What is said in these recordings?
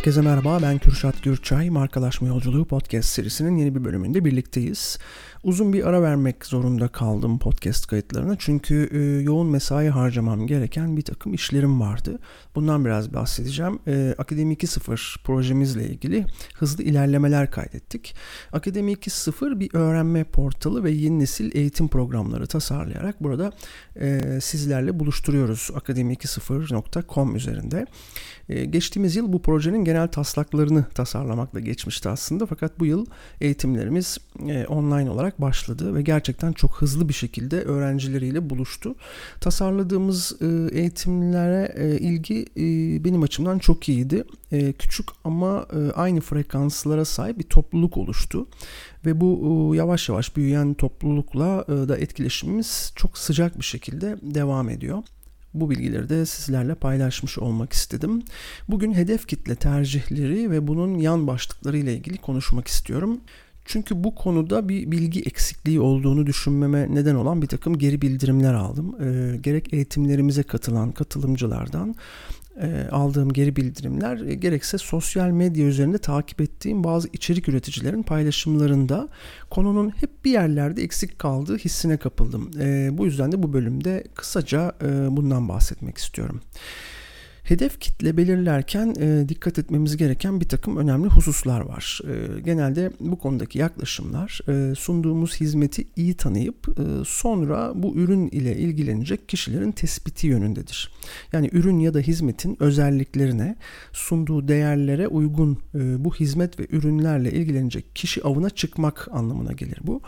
Herkese merhaba ben Kürşat Gürçay. Markalaşma Yolculuğu podcast serisinin yeni bir bölümünde birlikteyiz. Uzun bir ara vermek zorunda kaldım podcast kayıtlarına çünkü e, yoğun mesai harcamam gereken bir takım işlerim vardı. Bundan biraz bahsedeceğim. E, Akademi 2.0 projemizle ilgili hızlı ilerlemeler kaydettik. Akademi 2.0 bir öğrenme portalı ve yeni nesil eğitim programları tasarlayarak burada e, sizlerle buluşturuyoruz akademi20.com üzerinde. E, geçtiğimiz yıl bu projenin genel taslaklarını tasarlamakla geçmişti aslında fakat bu yıl eğitimlerimiz e, online olarak başladı ve gerçekten çok hızlı bir şekilde öğrencileriyle buluştu. Tasarladığımız e, eğitimlere e, ilgi benim açımdan çok iyiydi. Küçük ama aynı frekanslara sahip bir topluluk oluştu ve bu yavaş yavaş büyüyen toplulukla da etkileşimimiz çok sıcak bir şekilde devam ediyor. Bu bilgileri de sizlerle paylaşmış olmak istedim. Bugün hedef kitle tercihleri ve bunun yan başlıkları ile ilgili konuşmak istiyorum. Çünkü bu konuda bir bilgi eksikliği olduğunu düşünmeme neden olan bir takım geri bildirimler aldım. E, gerek eğitimlerimize katılan katılımcılardan e, aldığım geri bildirimler e, gerekse sosyal medya üzerinde takip ettiğim bazı içerik üreticilerin paylaşımlarında konunun hep bir yerlerde eksik kaldığı hissine kapıldım. E, bu yüzden de bu bölümde kısaca bundan bahsetmek istiyorum. Hedef kitle belirlerken e, dikkat etmemiz gereken bir takım önemli hususlar var. E, genelde bu konudaki yaklaşımlar e, sunduğumuz hizmeti iyi tanıyıp sonra bu ürün ile ilgilenecek kişilerin tespiti yönündedir. Yani ürün ya da hizmetin özelliklerine, sunduğu değerlere uygun bu hizmet ve ürünlerle ilgilenecek kişi avına çıkmak anlamına gelir bu.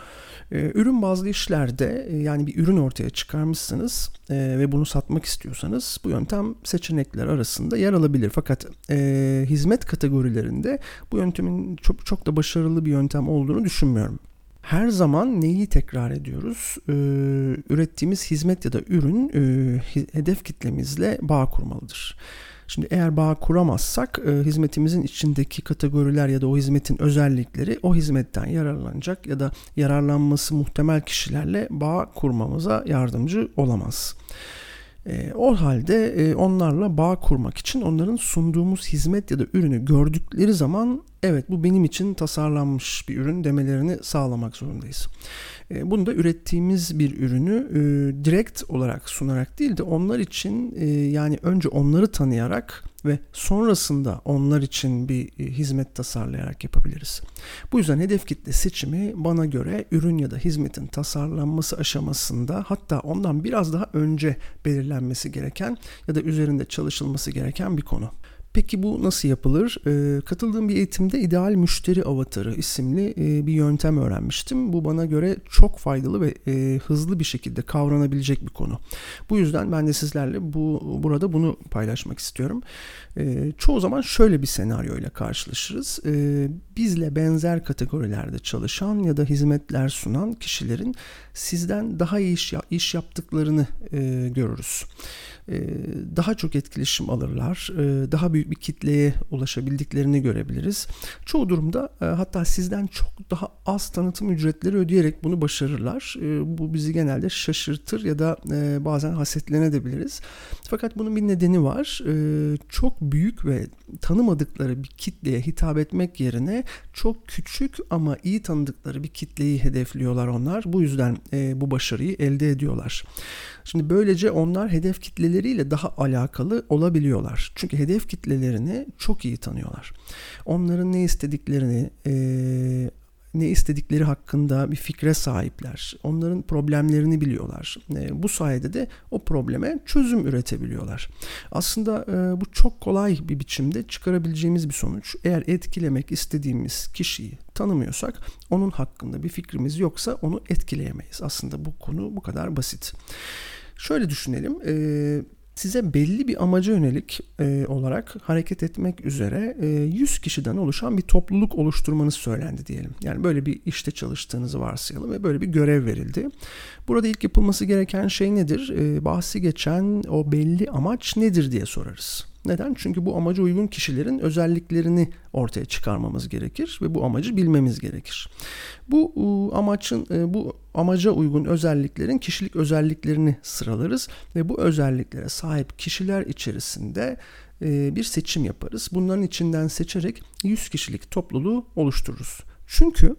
Ürün bazlı işlerde yani bir ürün ortaya çıkarmışsınız ve bunu satmak istiyorsanız bu yöntem seçenekler arasında yer alabilir. Fakat e, hizmet kategorilerinde bu yöntemin çok çok da başarılı bir yöntem olduğunu düşünmüyorum. Her zaman neyi tekrar ediyoruz? Ee, ürettiğimiz hizmet ya da ürün e, hedef kitlemizle bağ kurmalıdır. Şimdi eğer bağ kuramazsak e, hizmetimizin içindeki kategoriler ya da o hizmetin özellikleri o hizmetten yararlanacak ya da yararlanması muhtemel kişilerle bağ kurmamıza yardımcı olamaz. E, o halde e, onlarla bağ kurmak için onların sunduğumuz hizmet ya da ürünü gördükleri zaman evet bu benim için tasarlanmış bir ürün demelerini sağlamak zorundayız. E, bunu da ürettiğimiz bir ürünü e, direkt olarak sunarak değil de onlar için e, yani önce onları tanıyarak ve sonrasında onlar için bir hizmet tasarlayarak yapabiliriz. Bu yüzden hedef kitle seçimi bana göre ürün ya da hizmetin tasarlanması aşamasında hatta ondan biraz daha önce belirlenmesi gereken ya da üzerinde çalışılması gereken bir konu. Peki bu nasıl yapılır? E, katıldığım bir eğitimde ideal müşteri avatarı isimli e, bir yöntem öğrenmiştim. Bu bana göre çok faydalı ve e, hızlı bir şekilde kavranabilecek bir konu. Bu yüzden ben de sizlerle bu burada bunu paylaşmak istiyorum. E, çoğu zaman şöyle bir senaryo ile karşılaşırız. E, bizle benzer kategorilerde çalışan ya da hizmetler sunan kişilerin sizden daha iyi iş, iş yaptıklarını e, görürüz. Ee, daha çok etkileşim alırlar. Ee, daha büyük bir kitleye ulaşabildiklerini görebiliriz. Çoğu durumda e, hatta sizden çok daha az tanıtım ücretleri ödeyerek bunu başarırlar. Ee, bu bizi genelde şaşırtır ya da e, bazen hasetlenebiliriz. Fakat bunun bir nedeni var. Çok büyük ve tanımadıkları bir kitleye hitap etmek yerine çok küçük ama iyi tanıdıkları bir kitleyi hedefliyorlar onlar. Bu yüzden e, bu başarıyı elde ediyorlar. Şimdi böylece onlar hedef kitleleriyle daha alakalı olabiliyorlar. Çünkü hedef kitlelerini çok iyi tanıyorlar. Onların ne istediklerini, e, ne istedikleri hakkında bir fikre sahipler. Onların problemlerini biliyorlar. E, bu sayede de o probleme çözüm üretebiliyorlar. Aslında e, bu çok kolay bir biçimde çıkarabileceğimiz bir sonuç. Eğer etkilemek istediğimiz kişiyi tanımıyorsak onun hakkında bir fikrimiz yoksa onu etkileyemeyiz. Aslında bu konu bu kadar basit. Şöyle düşünelim. Eee size belli bir amaca yönelik e, olarak hareket etmek üzere e, 100 kişiden oluşan bir topluluk oluşturmanız söylendi diyelim. Yani böyle bir işte çalıştığınızı varsayalım ve böyle bir görev verildi. Burada ilk yapılması gereken şey nedir? E, bahsi geçen o belli amaç nedir diye sorarız. Neden? Çünkü bu amaca uygun kişilerin özelliklerini ortaya çıkarmamız gerekir ve bu amacı bilmemiz gerekir. Bu amaçın e, bu amaca uygun özelliklerin kişilik özelliklerini sıralarız ve bu özelliklere sahip kişiler içerisinde e, bir seçim yaparız. Bunların içinden seçerek 100 kişilik topluluğu oluştururuz. Çünkü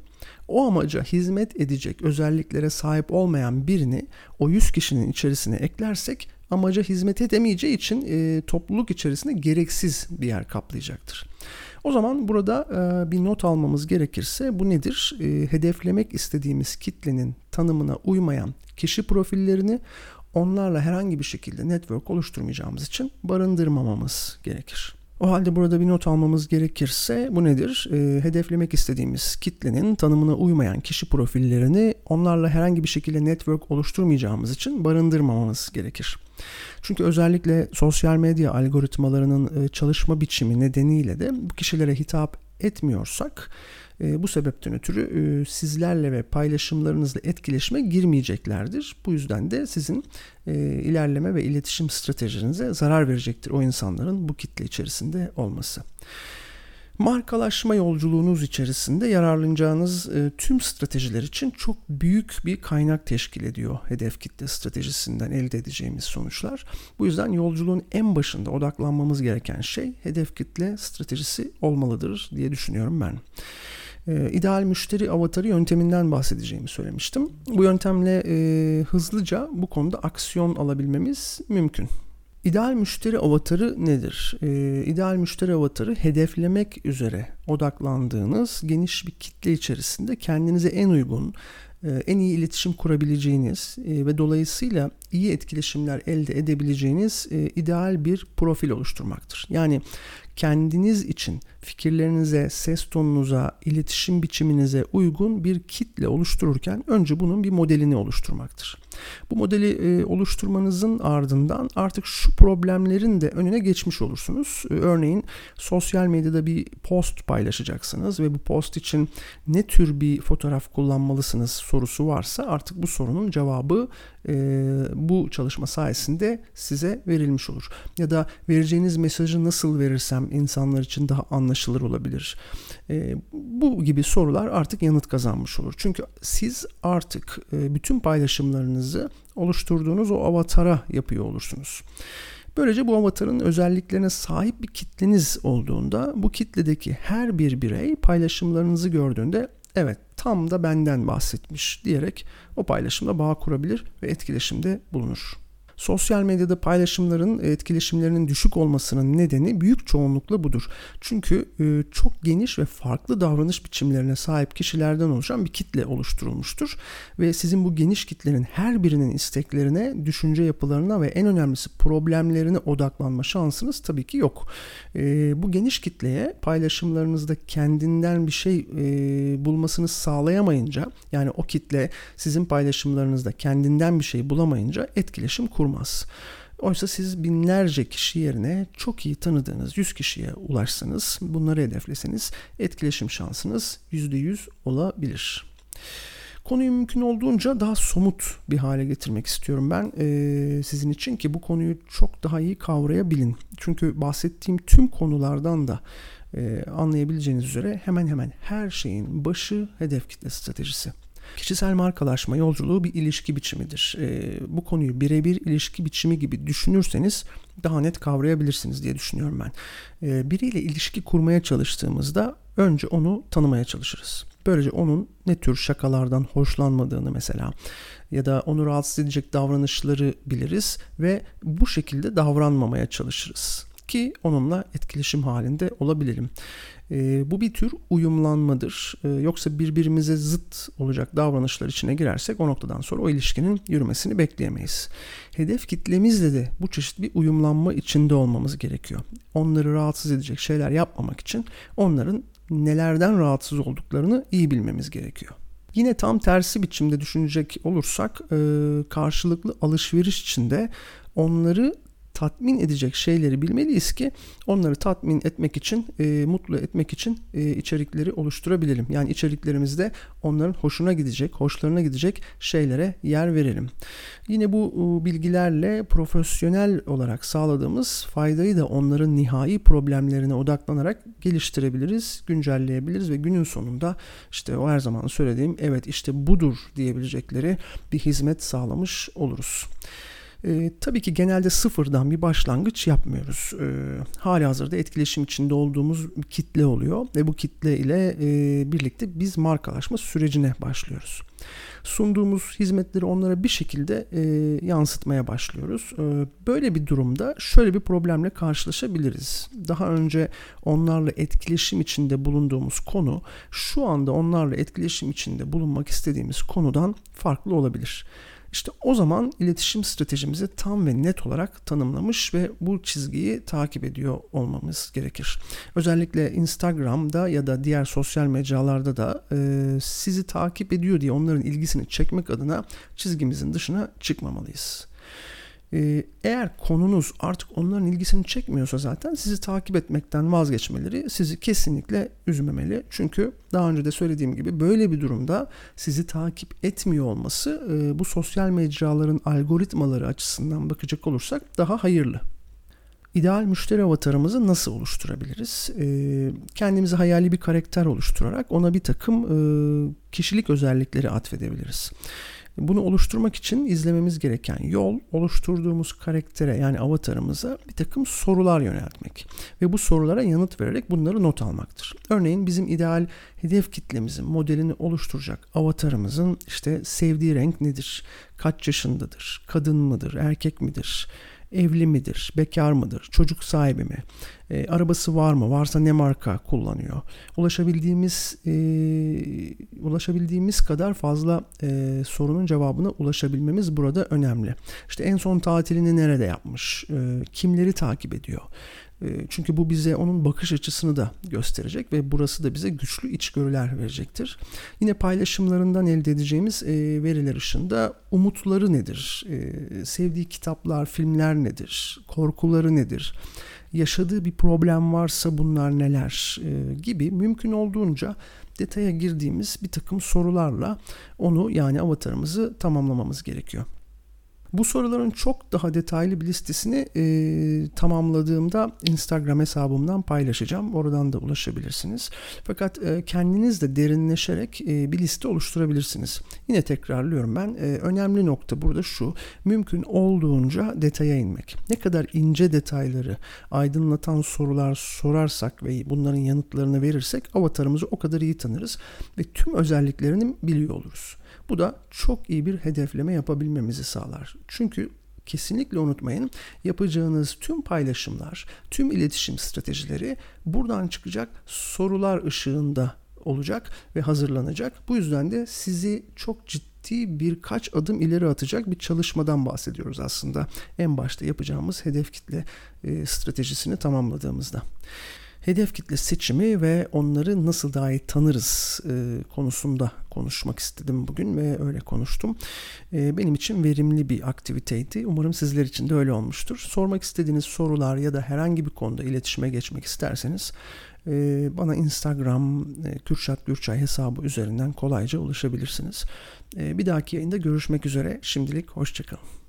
o amaca hizmet edecek özelliklere sahip olmayan birini o 100 kişinin içerisine eklersek amaca hizmet edemeyeceği için e, topluluk içerisinde gereksiz bir yer kaplayacaktır. O zaman burada e, bir not almamız gerekirse bu nedir? E, hedeflemek istediğimiz kitlenin tanımına uymayan kişi profillerini onlarla herhangi bir şekilde network oluşturmayacağımız için barındırmamamız gerekir. O halde burada bir not almamız gerekirse bu nedir? E, hedeflemek istediğimiz kitlenin tanımına uymayan kişi profillerini onlarla herhangi bir şekilde network oluşturmayacağımız için barındırmamamız gerekir. Çünkü özellikle sosyal medya algoritmalarının e, çalışma biçimi nedeniyle de bu kişilere hitap etmiyorsak e, bu sebepten ötürü e, sizlerle ve paylaşımlarınızla etkileşime girmeyeceklerdir. Bu yüzden de sizin e, ilerleme ve iletişim stratejinize zarar verecektir o insanların bu kitle içerisinde olması. Markalaşma yolculuğunuz içerisinde yararlanacağınız e, tüm stratejiler için çok büyük bir kaynak teşkil ediyor hedef kitle stratejisinden elde edeceğimiz sonuçlar. Bu yüzden yolculuğun en başında odaklanmamız gereken şey hedef kitle stratejisi olmalıdır diye düşünüyorum ben. E, ideal müşteri avatarı yönteminden bahsedeceğimi söylemiştim. Bu yöntemle e, hızlıca bu konuda aksiyon alabilmemiz mümkün. İdeal müşteri avatarı nedir? Ee, ideal müşteri avatarı hedeflemek üzere odaklandığınız geniş bir kitle içerisinde kendinize en uygun, e, en iyi iletişim kurabileceğiniz e, ve dolayısıyla iyi etkileşimler elde edebileceğiniz ideal bir profil oluşturmaktır. Yani kendiniz için fikirlerinize, ses tonunuza, iletişim biçiminize uygun bir kitle oluştururken önce bunun bir modelini oluşturmaktır. Bu modeli e, oluşturmanızın ardından artık şu problemlerin de önüne geçmiş olursunuz. E, örneğin sosyal medyada bir post paylaşacaksınız ve bu post için ne tür bir fotoğraf kullanmalısınız sorusu varsa artık bu sorunun cevabı e, bu çalışma sayesinde size verilmiş olur. Ya da vereceğiniz mesajı nasıl verirsem insanlar için daha anlaşılır olabilir. E, bu gibi sorular artık yanıt kazanmış olur. Çünkü siz artık e, bütün paylaşımlarınızı oluşturduğunuz o avatara yapıyor olursunuz. Böylece bu avatarın özelliklerine sahip bir kitleniz olduğunda bu kitledeki her bir birey paylaşımlarınızı gördüğünde evet tam da benden bahsetmiş diyerek o paylaşımda bağ kurabilir ve etkileşimde bulunur. Sosyal medyada paylaşımların etkileşimlerinin düşük olmasının nedeni büyük çoğunlukla budur. Çünkü e, çok geniş ve farklı davranış biçimlerine sahip kişilerden oluşan bir kitle oluşturulmuştur ve sizin bu geniş kitlenin her birinin isteklerine, düşünce yapılarına ve en önemlisi problemlerine odaklanma şansınız tabii ki yok. E, bu geniş kitleye paylaşımlarınızda kendinden bir şey e, bulmasını sağlayamayınca yani o kitle sizin paylaşımlarınızda kendinden bir şey bulamayınca etkileşim kurulur kurmaz. Oysa siz binlerce kişi yerine çok iyi tanıdığınız 100 kişiye ulaşsanız, bunları hedefleseniz etkileşim şansınız %100 olabilir. Konuyu mümkün olduğunca daha somut bir hale getirmek istiyorum ben e, sizin için ki bu konuyu çok daha iyi kavrayabilin. Çünkü bahsettiğim tüm konulardan da e, anlayabileceğiniz üzere hemen hemen her şeyin başı hedef kitle stratejisi. Kişisel markalaşma yolculuğu bir ilişki biçimidir. E, bu konuyu birebir ilişki biçimi gibi düşünürseniz daha net kavrayabilirsiniz diye düşünüyorum ben. E, biriyle ilişki kurmaya çalıştığımızda önce onu tanımaya çalışırız. Böylece onun ne tür şakalardan hoşlanmadığını mesela ya da onu rahatsız edecek davranışları biliriz ve bu şekilde davranmamaya çalışırız ki onunla etkileşim halinde olabilelim. E, bu bir tür uyumlanmadır. E, yoksa birbirimize zıt olacak davranışlar içine girersek o noktadan sonra o ilişkinin yürümesini bekleyemeyiz. Hedef kitlemizle de bu çeşit bir uyumlanma içinde olmamız gerekiyor. Onları rahatsız edecek şeyler yapmamak için onların nelerden rahatsız olduklarını iyi bilmemiz gerekiyor. Yine tam tersi biçimde düşünecek olursak e, karşılıklı alışveriş içinde onları tatmin edecek şeyleri bilmeliyiz ki onları tatmin etmek için, e, mutlu etmek için e, içerikleri oluşturabilelim. Yani içeriklerimizde onların hoşuna gidecek, hoşlarına gidecek şeylere yer verelim. Yine bu e, bilgilerle profesyonel olarak sağladığımız faydayı da onların nihai problemlerine odaklanarak geliştirebiliriz, güncelleyebiliriz ve günün sonunda işte o her zaman söylediğim evet işte budur diyebilecekleri bir hizmet sağlamış oluruz. E, tabii ki genelde sıfırdan bir başlangıç yapmıyoruz. E, hali hazırda etkileşim içinde olduğumuz kitle oluyor ve bu kitle ile e, birlikte biz markalaşma sürecine başlıyoruz sunduğumuz hizmetleri onlara bir şekilde e, yansıtmaya başlıyoruz. E, böyle bir durumda şöyle bir problemle karşılaşabiliriz. Daha önce onlarla etkileşim içinde bulunduğumuz konu şu anda onlarla etkileşim içinde bulunmak istediğimiz konudan farklı olabilir. İşte o zaman iletişim stratejimizi tam ve net olarak tanımlamış ve bu çizgiyi takip ediyor olmamız gerekir. Özellikle Instagram'da ya da diğer sosyal mecralarda da e, sizi takip ediyor diye onların ilgisini çekmek adına çizgimizin dışına çıkmamalıyız. Ee, eğer konunuz artık onların ilgisini çekmiyorsa zaten sizi takip etmekten vazgeçmeleri sizi kesinlikle üzmemeli. Çünkü daha önce de söylediğim gibi böyle bir durumda sizi takip etmiyor olması e, bu sosyal mecraların algoritmaları açısından bakacak olursak daha hayırlı. İdeal müşteri avatarımızı nasıl oluşturabiliriz? Ee, kendimize hayali bir karakter oluşturarak ona bir takım e, kişilik özellikleri atfedebiliriz. Bunu oluşturmak için izlememiz gereken yol oluşturduğumuz karaktere yani avatarımıza bir takım sorular yöneltmek ve bu sorulara yanıt vererek bunları not almaktır. Örneğin bizim ideal hedef kitlemizin modelini oluşturacak avatarımızın işte sevdiği renk nedir? Kaç yaşındadır? Kadın mıdır? Erkek midir? Evli midir? Bekar mıdır? Çocuk sahibi mi? E, arabası var mı? Varsa ne marka kullanıyor? Ulaşabildiğimiz e, ulaşabildiğimiz kadar fazla e, sorunun cevabına ulaşabilmemiz burada önemli. İşte en son tatilini nerede yapmış? E, kimleri takip ediyor? Çünkü bu bize onun bakış açısını da gösterecek ve burası da bize güçlü içgörüler verecektir. Yine paylaşımlarından elde edeceğimiz veriler ışığında umutları nedir? Sevdiği kitaplar, filmler nedir? Korkuları nedir? Yaşadığı bir problem varsa bunlar neler e, gibi mümkün olduğunca detaya girdiğimiz bir takım sorularla onu yani avatarımızı tamamlamamız gerekiyor. Bu soruların çok daha detaylı bir listesini e, tamamladığımda Instagram hesabımdan paylaşacağım. Oradan da ulaşabilirsiniz. Fakat e, kendiniz de derinleşerek e, bir liste oluşturabilirsiniz. Yine tekrarlıyorum ben. E, önemli nokta burada şu. Mümkün olduğunca detaya inmek. Ne kadar ince detayları aydınlatan sorular sorarsak ve bunların yanıtlarını verirsek avatarımızı o kadar iyi tanırız ve tüm özelliklerini biliyor oluruz. Bu da çok iyi bir hedefleme yapabilmemizi sağlar. Çünkü kesinlikle unutmayın yapacağınız tüm paylaşımlar, tüm iletişim stratejileri buradan çıkacak sorular ışığında olacak ve hazırlanacak. Bu yüzden de sizi çok ciddi birkaç adım ileri atacak bir çalışmadan bahsediyoruz aslında. En başta yapacağımız hedef kitle e, stratejisini tamamladığımızda hedef kitle seçimi ve onları nasıl daha iyi tanırız e, konusunda konuşmak istedim bugün ve öyle konuştum. E, benim için verimli bir aktiviteydi. Umarım sizler için de öyle olmuştur. Sormak istediğiniz sorular ya da herhangi bir konuda iletişime geçmek isterseniz e, bana Instagram e, Kürşat Gürçay hesabı üzerinden kolayca ulaşabilirsiniz. E, bir dahaki yayında görüşmek üzere. Şimdilik hoşçakalın.